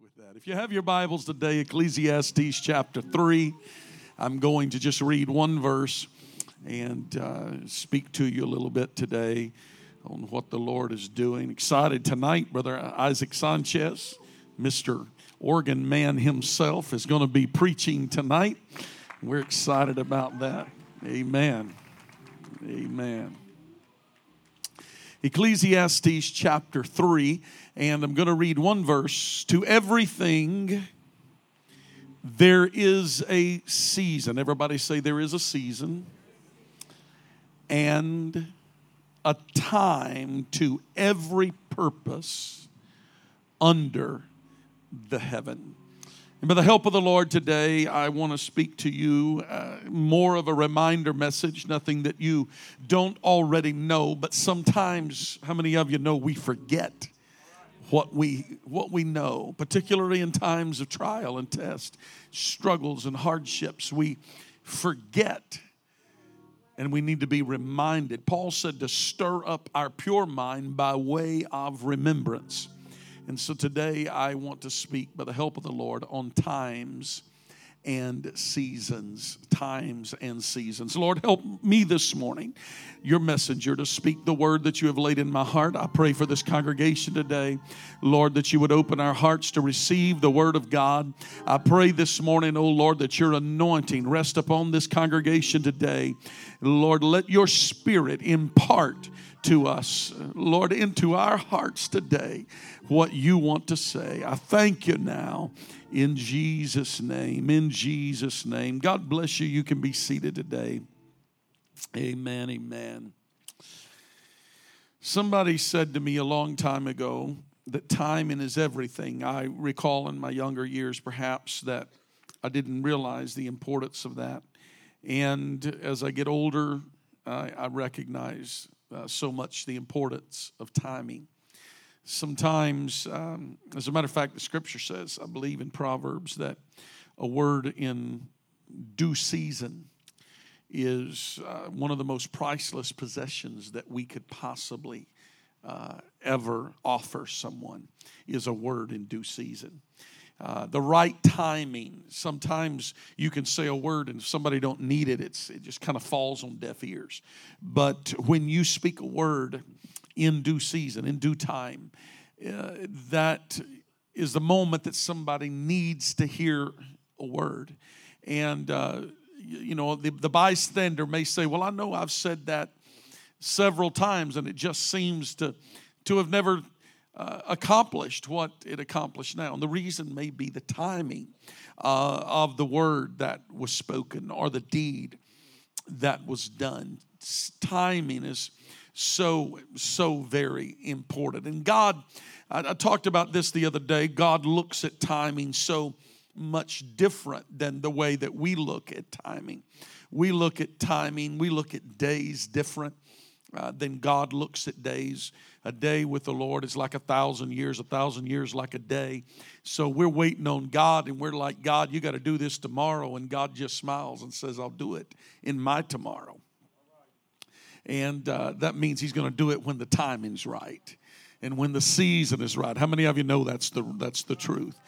with that. If you have your Bibles today, Ecclesiastes chapter 3, I'm going to just read one verse and uh, speak to you a little bit today on what the Lord is doing. Excited tonight, Brother Isaac Sanchez, Mr. Organ Man himself, is going to be preaching tonight. We're excited about that. Amen. Amen. Ecclesiastes chapter 3, and I'm going to read one verse. To everything there is a season. Everybody say there is a season and a time to every purpose under the heaven. And by the help of the Lord today, I want to speak to you uh, more of a reminder message, nothing that you don't already know, but sometimes, how many of you know we forget what we, what we know, particularly in times of trial and test, struggles and hardships? We forget and we need to be reminded. Paul said to stir up our pure mind by way of remembrance. And so today I want to speak by the help of the Lord on times and seasons. Times and seasons. Lord, help me this morning, your messenger, to speak the word that you have laid in my heart. I pray for this congregation today, Lord, that you would open our hearts to receive the word of God. I pray this morning, oh Lord, that your anointing rest upon this congregation today. Lord, let your spirit impart to us, Lord, into our hearts today what you want to say. I thank you now in Jesus' name. In Jesus' name. God bless you. You can be seated today. Amen. Amen. Somebody said to me a long time ago that timing is everything. I recall in my younger years, perhaps, that I didn't realize the importance of that. And as I get older, I, I recognize uh, so much the importance of timing. Sometimes, um, as a matter of fact, the scripture says, I believe in Proverbs, that a word in due season is uh, one of the most priceless possessions that we could possibly uh, ever offer someone is a word in due season. Uh, the right timing. Sometimes you can say a word and if somebody don't need it, it's, it just kind of falls on deaf ears. But when you speak a word in due season, in due time, uh, that is the moment that somebody needs to hear a word. And, uh, you know, the, the bystander may say, Well, I know I've said that several times and it just seems to, to have never uh, accomplished what it accomplished now. And the reason may be the timing uh, of the word that was spoken or the deed that was done. Timing is so, so very important. And God, I, I talked about this the other day, God looks at timing so much different than the way that we look at timing. We look at timing, we look at days different uh, than God looks at days. A day with the Lord is like a thousand years, a thousand years like a day. So we're waiting on God, and we're like, God, you got to do this tomorrow. And God just smiles and says, I'll do it in my tomorrow. And uh, that means He's going to do it when the timing's right and when the season is right. How many of you know that's the, that's the truth?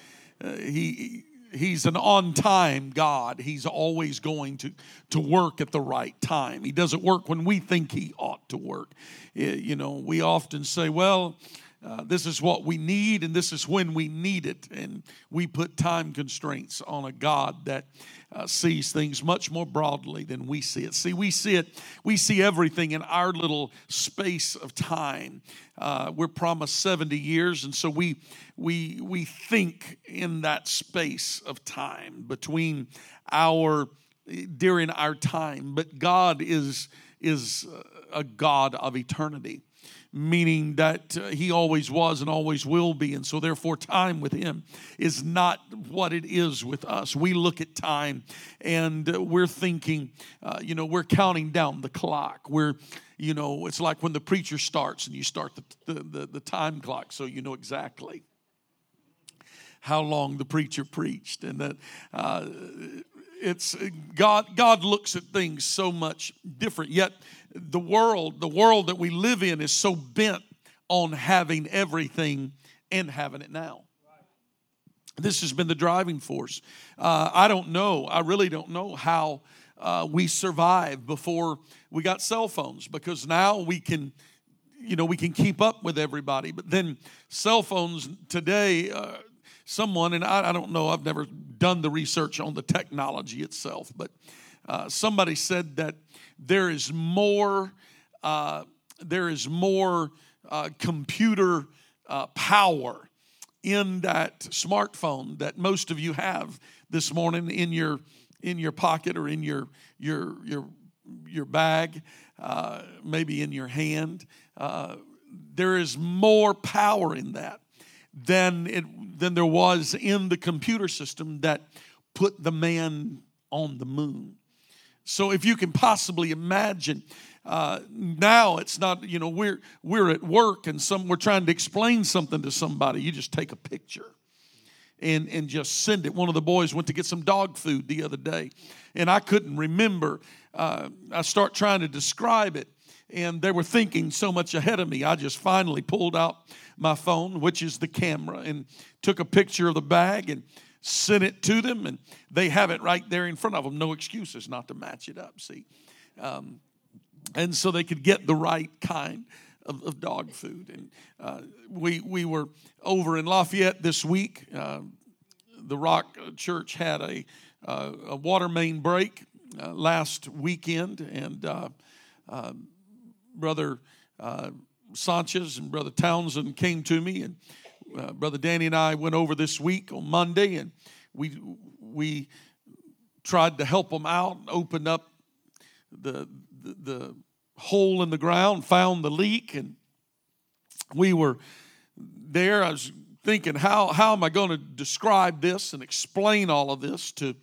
Uh, he he's an on time God. He's always going to, to work at the right time. He doesn't work when we think he ought to work. Eh, you know, we often say, well, uh, this is what we need and this is when we need it. And we put time constraints on a God that uh, sees things much more broadly than we see it. See, we see it, we see everything in our little space of time. Uh, we're promised 70 years, and so we, we, we think in that space of time between our, during our time. But God is, is a God of eternity meaning that uh, he always was and always will be. And so, therefore, time with him is not what it is with us. We look at time and uh, we're thinking, uh, you know, we're counting down the clock. We're, you know, it's like when the preacher starts and you start the, the, the, the time clock so you know exactly how long the preacher preached and that uh, it's god god looks at things so much different yet the world, the world that we live in is so bent on having everything and having it now. This has been the driving force. Uh, I don't know. I really don't know how uh, we survived before we got cell phones because now we can, you know, we can keep up with everybody. But then cell phones today, uh, someone, and I, I, don't know, I've never done the research on the technology itself, but uh, somebody said that there is more, uh, there is more uh, computer power in that smartphone that most of you have this morning in your in your pocket or in your your your your bag, uh, maybe in your hand. Uh, there is more power in that than it than there was in the computer system that put the man on the moon. So if you can possibly imagine uh, now it's not you know we're we're at work and some we're trying to explain something to somebody. You just take a picture and and just send it. One of the boys went to get some dog food the other day and i couldn't remember. Uh, i start trying to describe it and they were thinking so much ahead of me. I just finally pulled out my phone which is the camera and took a picture of the bag and sent it to them and they have it right there in front of them no excuses not to match it up see um, and so they could get the right kind of, of dog food. And uh, we we were over in Lafayette this week. Uh, the Rock Church had a uh, a water main break uh, last weekend, and uh, uh, brother Sanchez and brother Townsend came to me, and Uh, brother Danny and I went over this week on Monday, and we we tried to help them out, open up the the, the hole in the ground, found the leak, and we were there. I was thinking, how, how am I going to describe this and explain all of this to,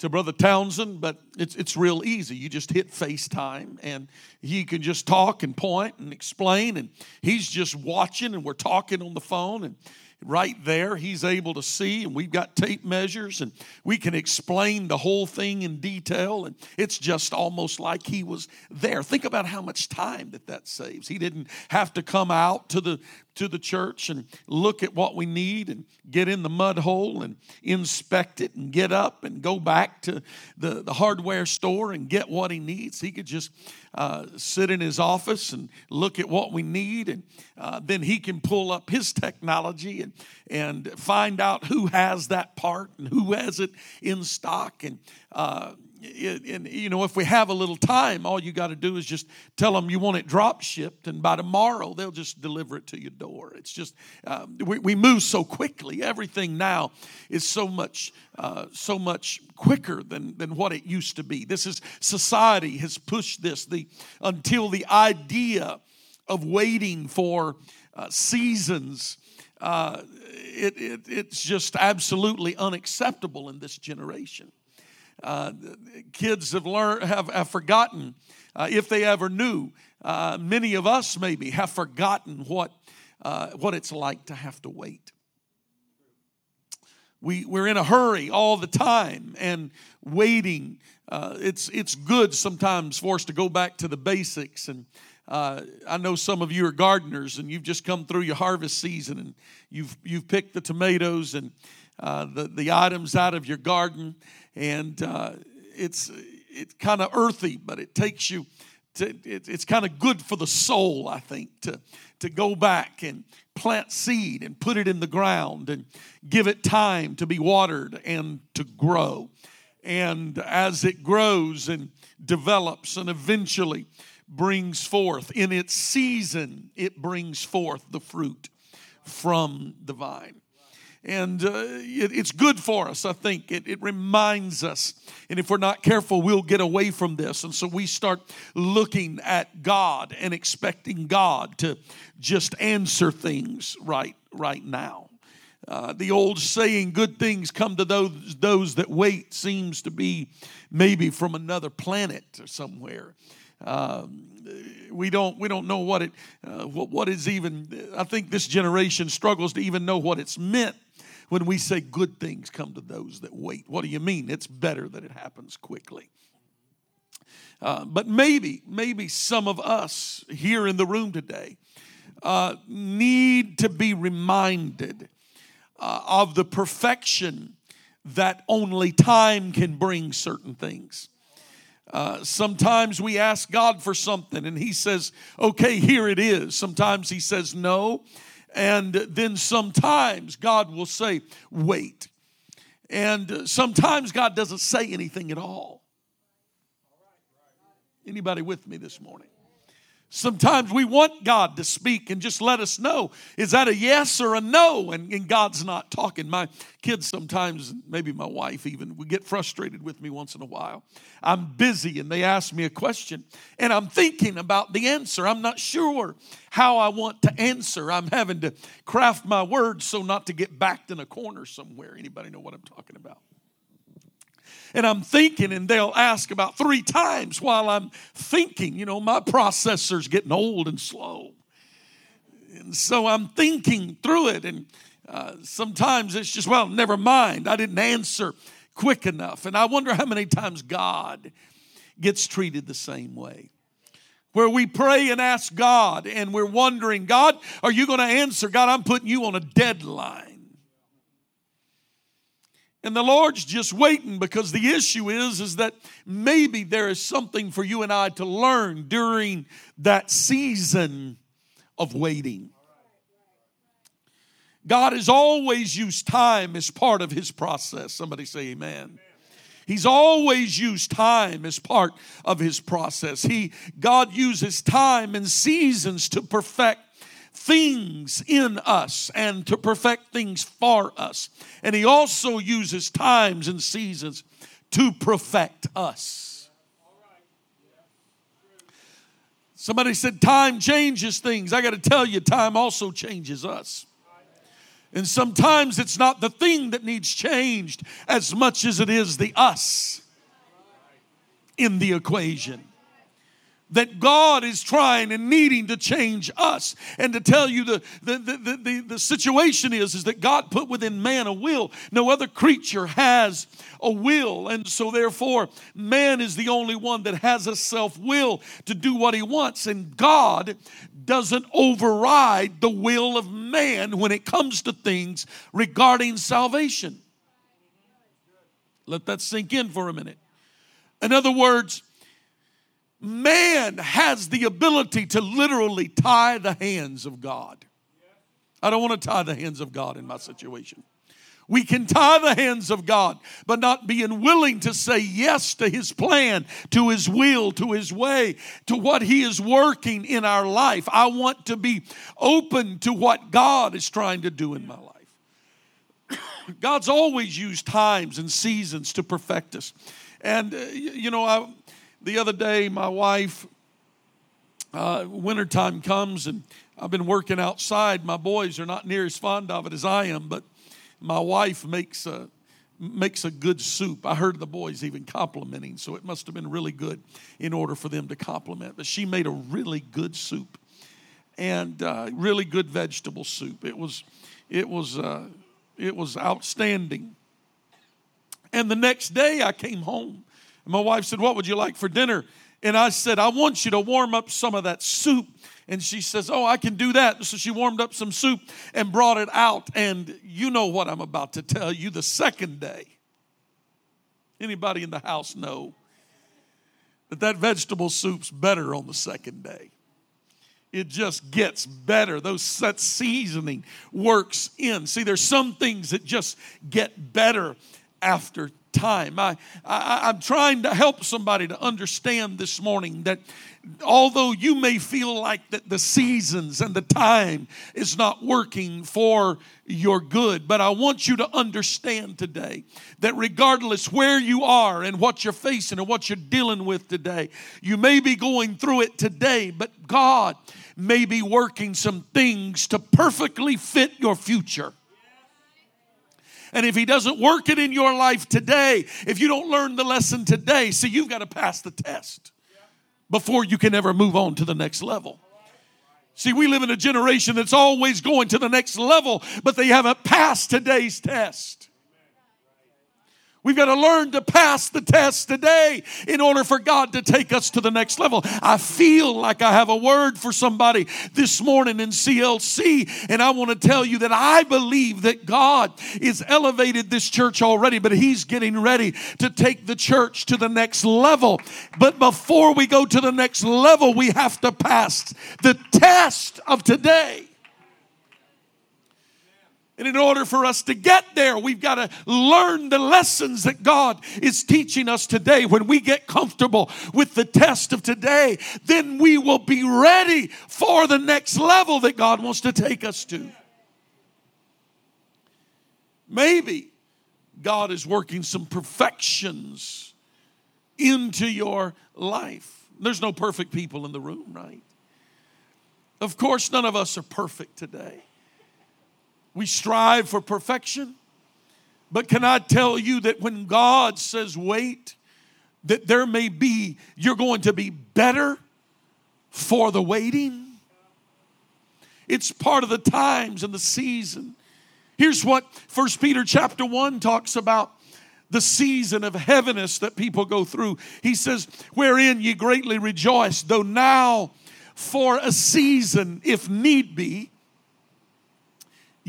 to Brother Townsend? But it's, it's real easy. You just hit FaceTime and he can just talk and point and explain, and he's just watching, and we're talking on the phone. And right there. He's able to see, and we've got tape measures, and we can explain the whole thing in detail. And it's just almost like he was there. Think about how much time that that saves. He didn't have to come out to the to the church and look at what we need and get in the mud hole and inspect it and get up and go back to the, the hardware store and get what he needs. He could just uh, sit in his office and look at what we need, and uh, then he can pull up his technology and, and find out who has that part and who has it in stock. And uh, and you know if we have a little time all you got to do is just tell them you want it drop shipped and by tomorrow they'll just deliver it to your door. It's just uh, we, we move so quickly. Everything now is so much uh, so much quicker than than what it used to be. This is society has pushed this the until the idea of waiting for uh, seasons uh, it, it, it's just absolutely unacceptable in this generation uh, kids have learned have, have forgotten uh, if they ever knew. Uh, many of us maybe have forgotten what uh, what it's like to have to wait. We, we're in a hurry all the time and waiting. Uh, it's it's good sometimes for us to go back to the basics and uh, I know some of you are gardeners and you've just come through your harvest season and you've you've picked the tomatoes and uh, the, the items out of your garden. And uh, it's, it's kind of earthy, but it takes you to, it, it's kind of good for the soul, I think, to, to go back and plant seed and put it in the ground and give it time to be watered and to grow. And as it grows and develops and eventually brings forth, in its season, it brings forth the fruit from the vine. And uh, it, it's good for us, I think. It, it reminds us. And if we're not careful, we'll get away from this. And so we start looking at God and expecting God to just answer things right, right now. Uh, the old saying, good things come to those, those that wait, seems to be maybe from another planet or somewhere. Um, we don't we don't know what it uh, what, what is even i think this generation struggles to even know what it's meant when we say good things come to those that wait. What do you mean? It's better that it happens quickly. Uh, but maybe, maybe some of us here in the room today uh, need to be reminded uh, of the perfection that only time can bring certain things. Uh, sometimes we ask God for something and He says, okay, here it is. Sometimes He says no. And then sometimes God will say, wait. And sometimes God doesn't say anything at all. Anybody with me this morning? Sometimes we want God to speak and just let us know is that a yes or a no? And, and, God's not talking. My kids sometimes, maybe my wife even, would get frustrated with me once in a while. I'm busy and they ask me a question and I'm thinking about the answer. I'm not sure how I want to answer. I'm having to craft my words so not to get backed in a corner somewhere. Anybody know what I'm talking about? And I'm thinking, and they'll ask about three times while I'm thinking. You know, my processor's getting old and slow. And so I'm thinking through it, and uh, sometimes it's just, well, never mind. I didn't answer quick enough. And I wonder how many times God gets treated the same way. Where we pray and ask God, and we're wondering, God, are you going to answer? God, I'm putting you on a deadline. And the Lord's just waiting because the issue is is that maybe there is something for you and I to learn during that season of waiting. God has always used time as part of his process. Somebody say amen. He's always used time as part of his process. He God uses time and seasons to perfect things in us and to perfect things for us. And He also uses times and seasons to perfect us. Somebody said, Time changes things. I got to tell you, time also changes us. And sometimes it's not the thing that needs changed as much as it is the us in the equation that God is trying and needing to change us. And to tell you the, the, the, the, the, situation is, is that God put within man a will. No other creature has a will. And so therefore, man is the only one that has a self-will to do what he wants. And God doesn't override the will of man when it comes to things regarding salvation. Let that sink in for a minute. In other words, man has the ability to literally tie the hands of God. I don't want to tie the hands of God in my situation. We can tie the hands of God, but not being willing to say yes to His plan, to His will, to His way, to what He is working in our life. I want to be open to what God is trying to do in my life. God's always used times and seasons to perfect us. And, uh, you know, I, the other day, my wife, uh, wintertime comes and I've been working outside. My boys are not near as fond of it as I am, but my wife makes a makes a good soup. I heard the boys even complimenting, so it must have been really good in order for them to compliment. But she made a really good soup and uh, really good vegetable soup. It was it was uh, it was outstanding. And the next day I came home my wife said, What would you like for dinner? And I said, I want you to warm up some of that soup. And she says, Oh, I can do that. So she warmed up some soup and brought it out. And you know what I'm about to tell you the second day. Anybody in the house know that that vegetable soup's better on the second day? It just gets better. Those that seasoning works in. See, there's some things that just get better after time. I, I, I'm trying to help somebody to understand this morning that although you may feel like that the seasons and the time is not working for your good but i want you to understand today that regardless where you are and what you're facing and what you're dealing with today you may be going through it today but god may be working some things to perfectly fit your future and if He doesn't work it in your life today, if you don't learn the lesson today, see, you've got to pass the test before you can ever move on to the next level. See, we live in a generation that's always going to the next level, but they haven't passed today's test. We've got to learn to pass the test today in order for God to take us to the next level. I feel like I have a word for somebody this morning in CLC, and I want to tell you that I believe that God is elevated this church already, but He's getting ready to take the church to the next level. But before we go to the next level, we have to pass the test of today. And in order for us to get there, we've got to learn the lessons that God is teaching us today. When we get comfortable with the test of today, then we will be ready for the next level that God wants to take us to. Maybe God is working some perfections into your life. There's no perfect people in the room, right? Of course, none of us are perfect today. We strive for perfection. But can I tell you that when God says wait, that there may be, you're going to be better for the waiting? It's part of the times and the season. Here's what First Peter chapter 1 talks about the season of heaviness that people go through. He says, Wherein ye greatly rejoice, though now for a season, if need be,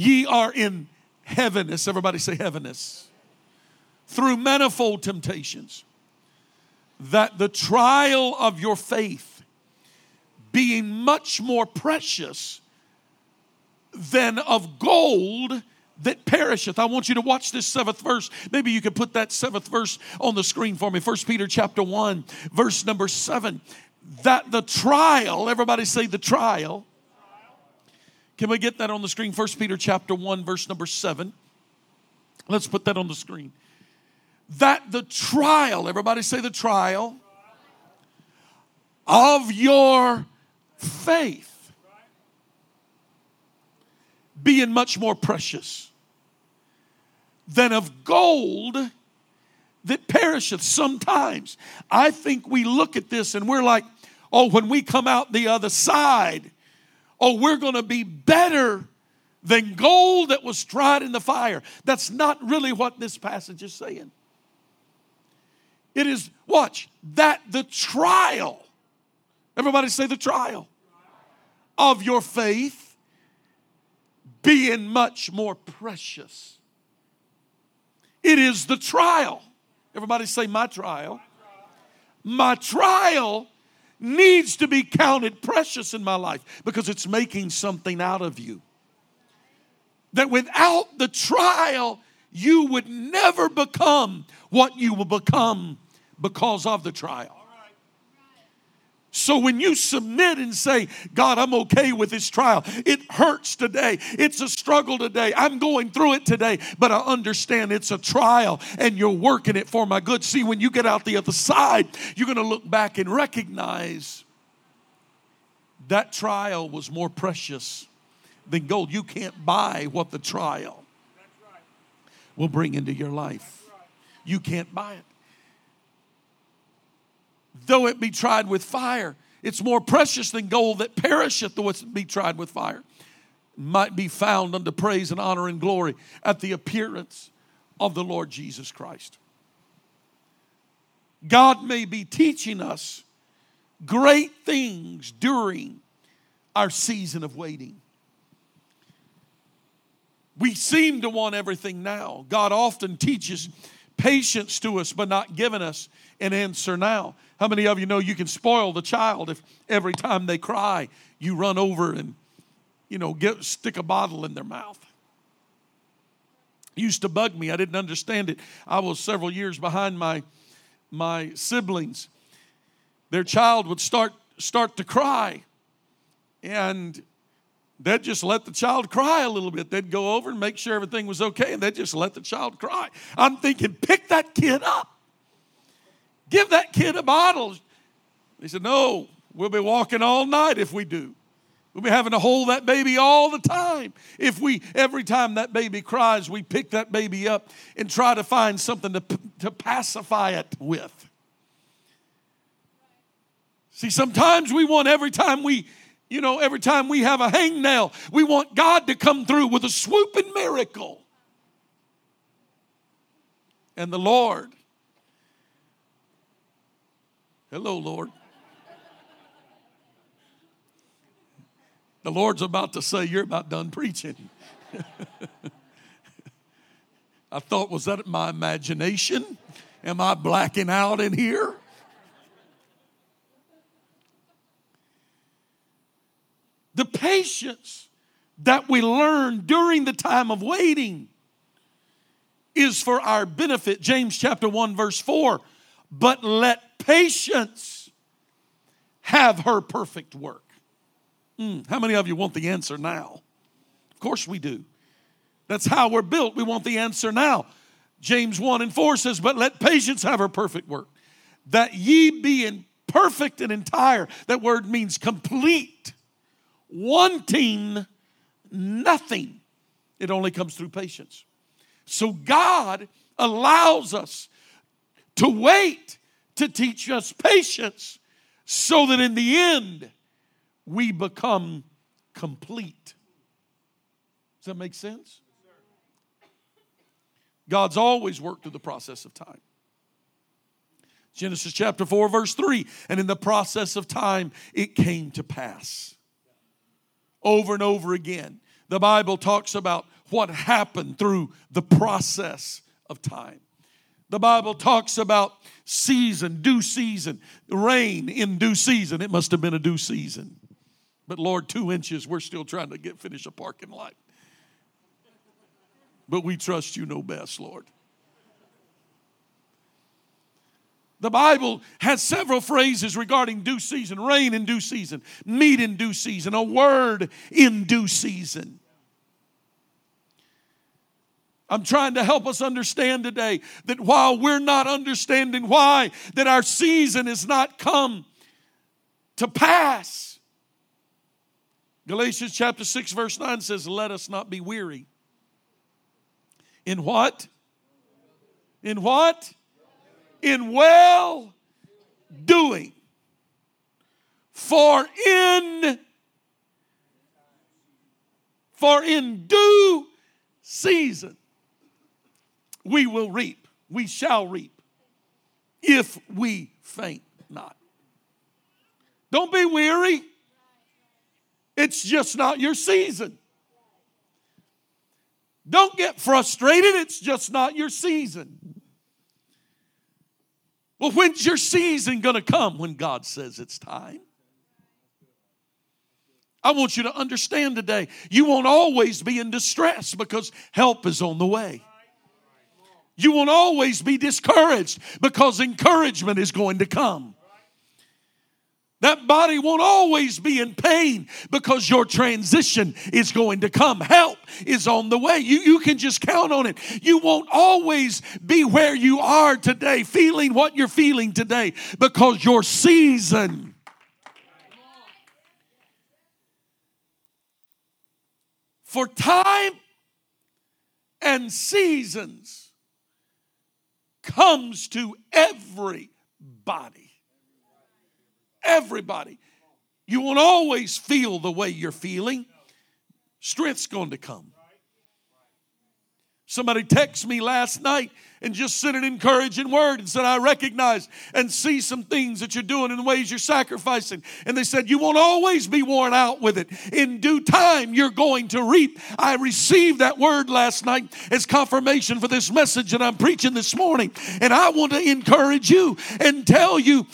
Ye are in heaviness. Everybody say heaviness. Through manifold temptations, that the trial of your faith, being much more precious than of gold that perisheth. I want you to watch this seventh verse. Maybe you could put that seventh verse on the screen for me. First Peter chapter 1, verse number 7. That the trial, everybody say the trial can we get that on the screen? First Peter chapter 1, verse number 7. Let's put that on the screen. That the trial, everybody say the trial of your faith being much more precious than of gold that perisheth sometimes. I think we look at this and we're like, oh, when we come out the other side, oh, we're going to be better than gold that was tried in the fire. That's not really what this passage is saying. It is, watch, that the trial, everybody say the trial of your faith being much more precious. It is the trial. Everybody say, my trial. My trial needs to be counted precious in my life because it's making something out of you. That without the trial, you would never become what you will become because of the trial. So when you submit and say, God, I'm okay with this trial, it hurts today. It's a struggle today. I'm going through it today, but I understand it's a trial and you're working it for my good. See, when you get out the other side, you're going to look back and recognize that trial was more precious than gold. You can't buy what the trial will bring into your life. You can't buy it though it be tried with fire. It's more precious than gold that perisheth, though it be tried with fire. Might be found unto praise and honor and glory at the appearance of the Lord Jesus Christ. God may be teaching us great things during our season of waiting. We seem to want everything now. God often teaches patience to us, but not giving us an answer now. How many of you know you can spoil the child if every time they cry, you run over and, you know, get, stick a bottle in their mouth? It used to bug me. I didn't understand it. I was several years behind my, my siblings. Their child would start, start to cry, and they'd just let the child cry a little bit. They'd go over and make sure everything was okay, and they'd just let the child cry. I'm thinking, pick that kid up. Give that kid a bottle. He said, No, we'll be walking all night if we do. We'll be having to hold that baby all the time. If we, every time that baby cries, we pick that baby up and try to find something to, to pacify it with. See, sometimes we want every time we, you know, every time we have a hangnail, we want God to come through with a swooping miracle. And the Lord, hello, Lord. The Lord's about to say, You're about done preaching. I thought, was that my imagination? Am I blacking out in here? The patience that we learn during the time of waiting is for our benefit. James chapter 1, verse 4. But let patience have her perfect work. Mm, how many of you want the answer now? Of course we do. That's how we're built. We want the answer now. James 1 and 4 says, But let patience have her perfect work, that ye be in perfect and entire. That word means complete, wanting nothing. It only comes through patience. So God allows us to wait to teach us patience so that in the end we become complete. Does that make sense? God's always worked through the process of time. Genesis chapter 4, verse 3. And in the process of time, it came to pass. Over and over again, the Bible talks about what happened through the process of time. The Bible talks about season, due season, rain in due season. It must have been a due season. But Lord, two inches, we're still trying to get finish a parking lot but we trust you know best, Lord. The Bible has several phrases regarding due season rain in due season, meat in due season, a word in due season. I'm trying to help us understand today that while we're not understanding why that our season has not come to pass, Galatians chapter 6 verse 9 says, "Let us not be weary in what? In what? In well doing. For in for in due season we will reap. We shall reap if we faint not. Don't be weary. It's just not your season. Don't get frustrated, it's just not your season. Well, when's your season going to come when God says it's time? I want you to understand today, you won't always be in distress because help is on the way. You won't always be discouraged because encouragement is going to come. That body won't always be in pain because your transition is going to come. Help is on the way. You, you can just count on it. You won't always be where you are today, feeling what you're feeling today because your season. For time and seasons comes to everybody. Everybody. You won't always feel the way you're feeling. Strength's going to come. Somebody texted me last night and just sent an encouraging word and said, I recognize and see some things that you're doing in ways you're sacrificing. And they said, You won't always be worn out with it. In due time, you're going to reap. I received that word last night as confirmation for this message that I'm preaching this morning. And I want to encourage you and tell you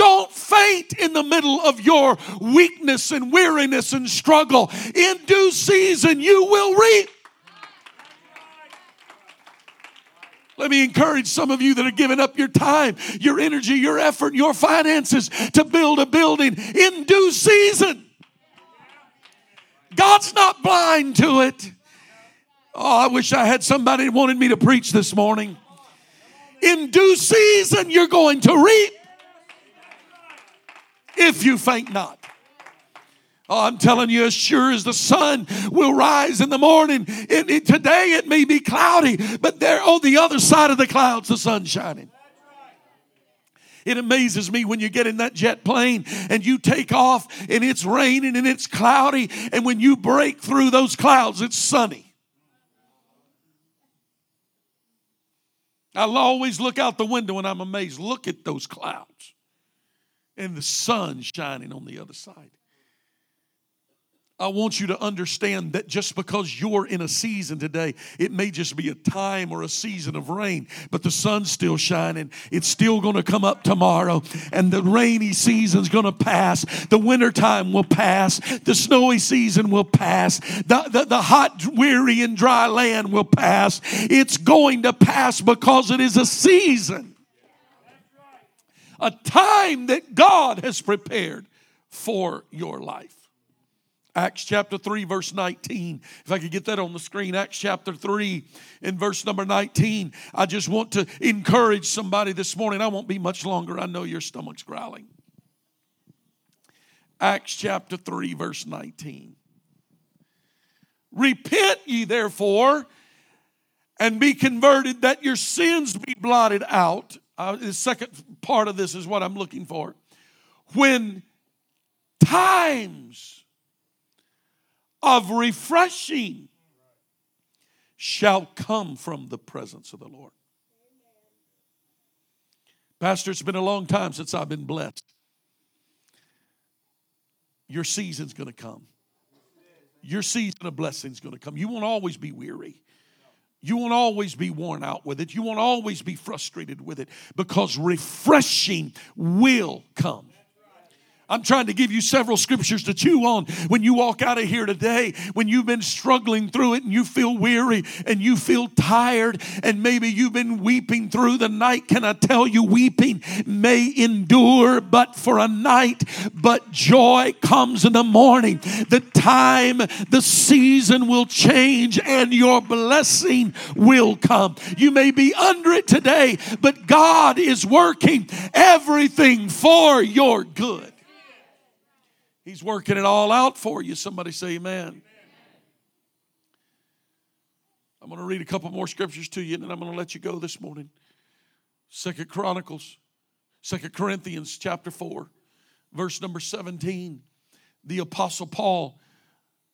don't faint in the middle of your weakness and weariness and struggle. In due season, you will reap. Let me encourage some of you that are giving up your time, your energy, your effort, your finances to build a building in due season. God's not blind to it. Oh, I wish I had somebody that wanted me to preach this morning. In due season, you're going to reap if you faint not. Oh, I'm telling you, as sure as the sun will rise in the morning, it, it, today it may be cloudy, but there on the other side of the clouds, the sun's shining. It amazes me when you get in that jet plane and you take off and it's raining and it's cloudy, and when you break through those clouds, it's sunny. I'll always look out the window and I'm amazed. Look at those clouds and the sun shining on the other side. I want you to understand that just because you're in a season today, it may just be a time or a season of rain, but the sun's still shining. It's still going to come up tomorrow, and the rainy season's going to pass. The wintertime will pass. The snowy season will pass. The, the, the hot, weary, and dry land will pass. It's going to pass because it is a season, a time that God has prepared for your life. Acts chapter 3, verse 19. If I could get that on the screen, Acts chapter 3 in verse number 19. I just want to encourage somebody this morning. I won't be much longer. I know your stomach's growling. Acts chapter 3, verse 19. Repent ye therefore and be converted that your sins be blotted out. Uh, the second part of this is what I'm looking for. When times of refreshing shall come from the presence of the Lord. Pastor, it's been a long time since I've been blessed. Your season's going to come. Your season of blessing is going to come. You won't always be weary. You won't always be worn out with it. You won't always be frustrated with it because refreshing will come. I'm trying to give you several scriptures to chew on when you walk out of here today, when you've been struggling through it and you feel weary and you feel tired and maybe you've been weeping through the night. Can I tell you, weeping may endure but for a night, but joy comes in the morning. The time, the season will change and your blessing will come. You may be under it today, but God is working everything for your good. He's working it all out for you. Somebody say amen. I'm going to read a couple more scriptures to you and then I'm going to let you go this morning. Second Chronicles, Second Corinthians chapter 4, verse number 17. The apostle Paul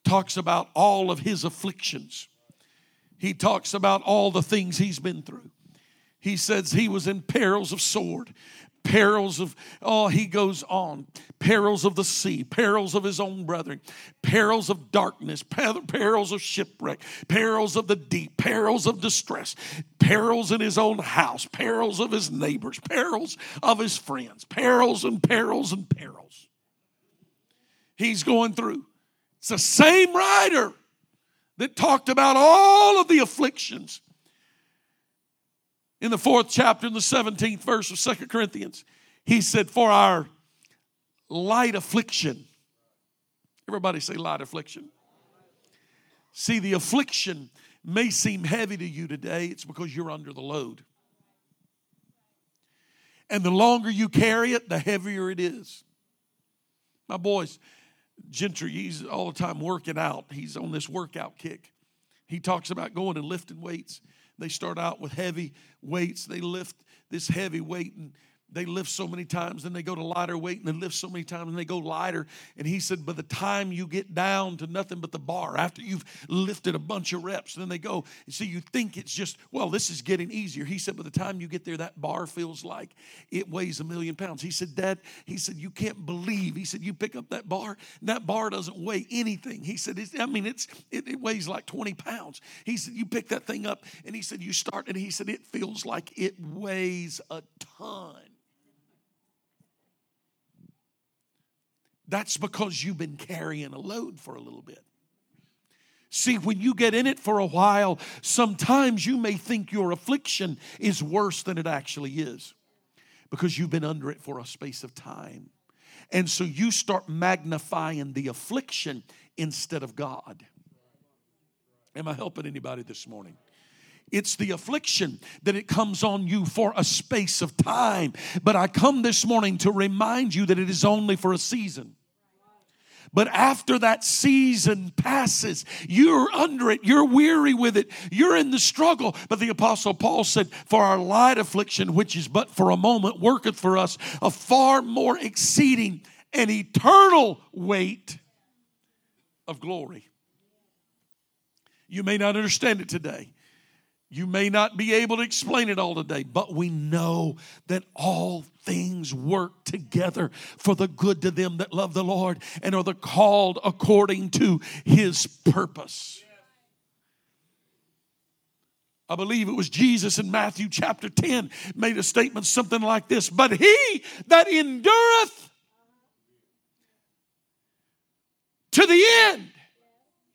talks about all of his afflictions. He talks about all the things he's been through. He says he was in perils of sword, perils of, oh, he goes on, perils of the sea, perils of his own brethren, perils of darkness, perils of shipwreck, perils of the deep, perils of distress, perils in his own house, perils of his neighbors, perils of his friends, perils and perils and perils. He's going through. It's the same writer that talked about all of the afflictions in the fourth chapter, in the 17th verse of Second Corinthians, he said, For our light affliction. Everybody say light affliction. See, the affliction may seem heavy to you today, it's because you're under the load. And the longer you carry it, the heavier it is. My boys, Gentry, he's all the time working out. He's on this workout kick. He talks about going and lifting weights. They start out with heavy weights. They lift this heavy weight and they lift so many times, then they go to lighter weight and they lift so many times and they go lighter. And he said, by the time you get down to nothing but the bar, after you've lifted a bunch of reps, then they go, and see, you think it's just, well, this is getting easier. He said, by the time you get there, that bar feels like it weighs a million pounds. He said, Dad, he said, you can't believe. He said, you pick up that bar, and that bar doesn't weigh anything. He said, I mean, it's it, it weighs like 20 pounds. He said, you pick that thing up, and he said, you start, and he said, it feels like it weighs a ton. That's because you've been carrying a load for a little bit. See, when you get in it for a while, sometimes you may think your affliction is worse than it actually is because you've been under it for a space of time. And so you start magnifying the affliction instead of God. Am I helping anybody this morning? It's the affliction that it comes on you for a space of time. But I come this morning to remind you that it is only for a season. But after that season passes, you're under it, you're weary with it, you're in the struggle. But the Apostle Paul said, For our light affliction, which is but for a moment, worketh for us a far more exceeding and eternal weight of glory. You may not understand it today. You may not be able to explain it all today, but we know that all things work together for the good to them that love the Lord and are the called according to his purpose. I believe it was Jesus in Matthew chapter 10 made a statement something like this But he that endureth to the end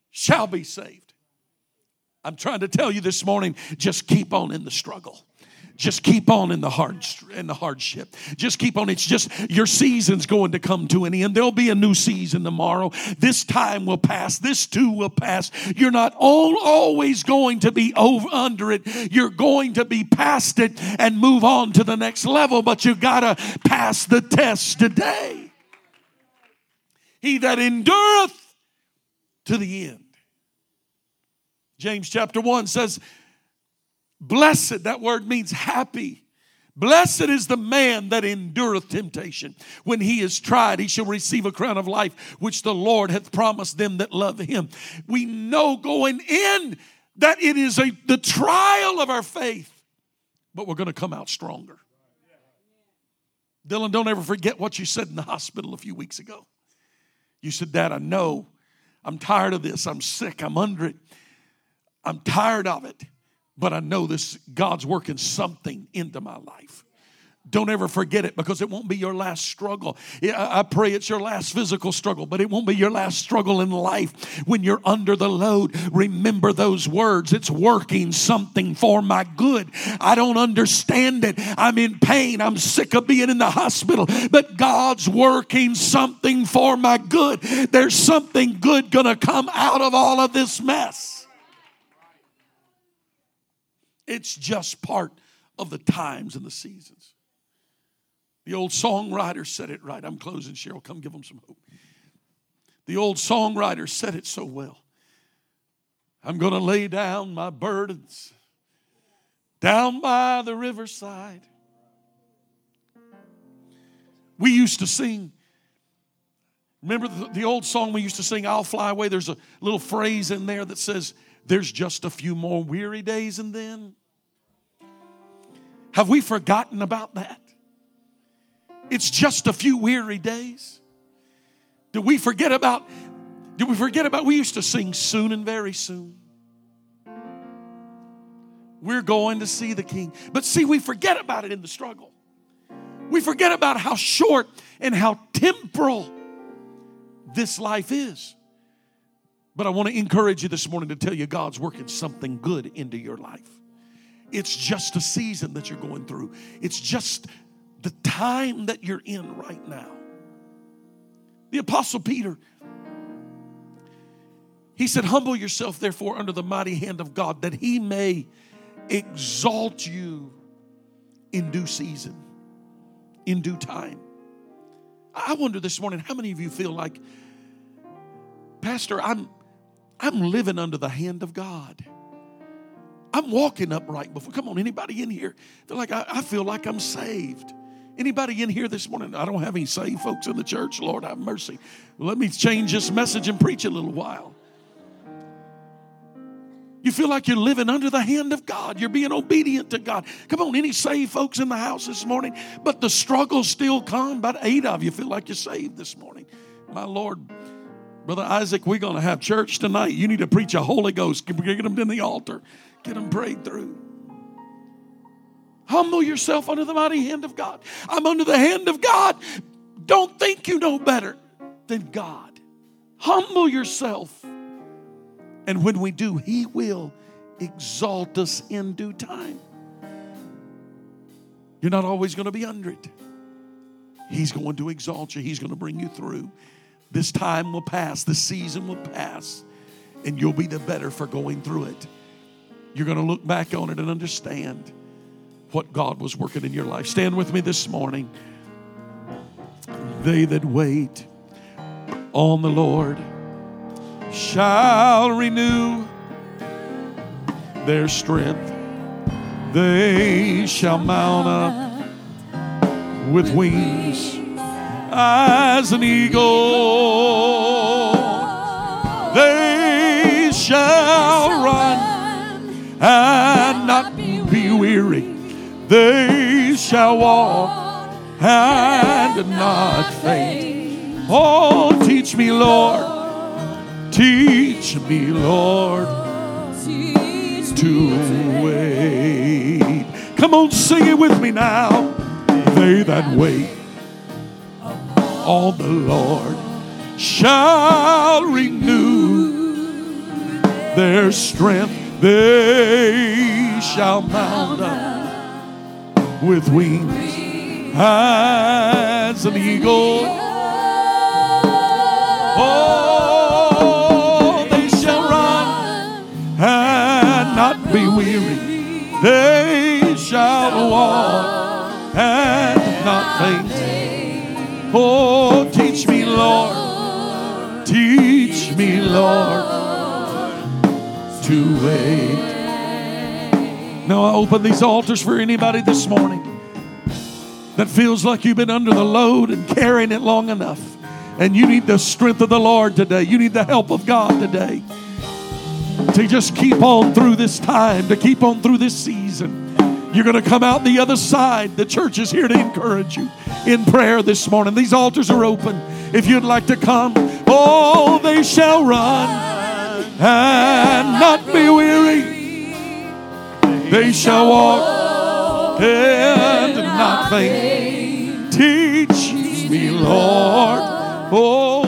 shall be saved. I'm trying to tell you this morning just keep on in the struggle. Just keep on in the hard in the hardship. Just keep on. It's just your season's going to come to an end. There'll be a new season tomorrow. This time will pass. This too will pass. You're not all, always going to be over under it. You're going to be past it and move on to the next level. But you gotta pass the test today. He that endureth to the end. James chapter 1 says, Blessed, that word means happy. Blessed is the man that endureth temptation. When he is tried, he shall receive a crown of life, which the Lord hath promised them that love him. We know going in that it is a, the trial of our faith, but we're going to come out stronger. Dylan, don't ever forget what you said in the hospital a few weeks ago. You said, Dad, I know. I'm tired of this. I'm sick. I'm under it. I'm tired of it but I know this God's working something into my life. Don't ever forget it because it won't be your last struggle. I pray it's your last physical struggle, but it won't be your last struggle in life. When you're under the load, remember those words. It's working something for my good. I don't understand it. I'm in pain. I'm sick of being in the hospital, but God's working something for my good. There's something good going to come out of all of this mess. It's just part of the times and the seasons. The old songwriter said it right. I'm closing, Cheryl. Come give them some hope. The old songwriter said it so well. I'm going to lay down my burdens down by the riverside. We used to sing. Remember the, the, old song we used to sing, I'll Fly Away? There's a little phrase in there that says, There's just a few more weary days and then have we forgotten about that? It's just a few weary days. Do we forget about, do we forget about, we used to sing soon and very soon. We're going to see the King. But see, we forget about it in the struggle. We forget about how short and how temporal this life is. But I want to encourage you this morning to tell you God's working something good into your life. It's just a season that you're going through, it's just the time that you're in right now. The Apostle Peter, he said, Humble yourself, therefore, under the mighty hand of God, that he may exalt you in due season, in due time. I wonder this morning, how many of you feel like, Pastor, I'm, I'm living under the hand of God? I'm walking upright before. Come on, anybody in here? They're like, I, I feel like I'm saved. Anybody in here this morning? I don't have any saved folks in the church. Lord, have mercy. Let me change this message and preach a little while. You feel like you're living under the hand of God. You're being obedient to God. Come on, any saved folks in the house this morning? But the struggles still come. About eight of you feel like you're saved this morning. My Lord, Brother Isaac, we're going to have church tonight. You need to preach a Holy Ghost. Get them to the altar. Get them prayed through. Humble yourself under the mighty hand of God. I'm under the hand of God. Don't think you know better than God. Humble yourself. And when we do, He will exalt us in due time. You're not always going to be under it. He's going to exalt you, He's going to bring you through. This time will pass, this season will pass, and you'll be the better for going through it. You're going to look back on it and understand what God was working in your life. Stand with me this morning. They that wait on the Lord shall renew their strength. They shall mount up with wings as an eagle. They shall run and not be weary. They shall walk and not faint. Oh, teach me, Lord. Teach me, Lord, to wait. Come on, sing it with me now. They that wait on the Lord shall renew their strength. They shall mount up with wings as an eagle. Oh, they shall run and not be weary. They shall walk and not faint. Oh, teach me, Lord. Teach me, Lord, to wait. Now I open these altars for anybody this morning that feels like you've been under the load and carrying it long enough. And you need the strength of the Lord today. You need the help of God today to just keep on through this time, to keep on through this season. You're going to come out the other side. The church is here to encourage you in prayer this morning. These altars are open. If you'd like to come, oh, they shall run and not be weary. They shall walk and not faint. Teach me, Lord. Oh,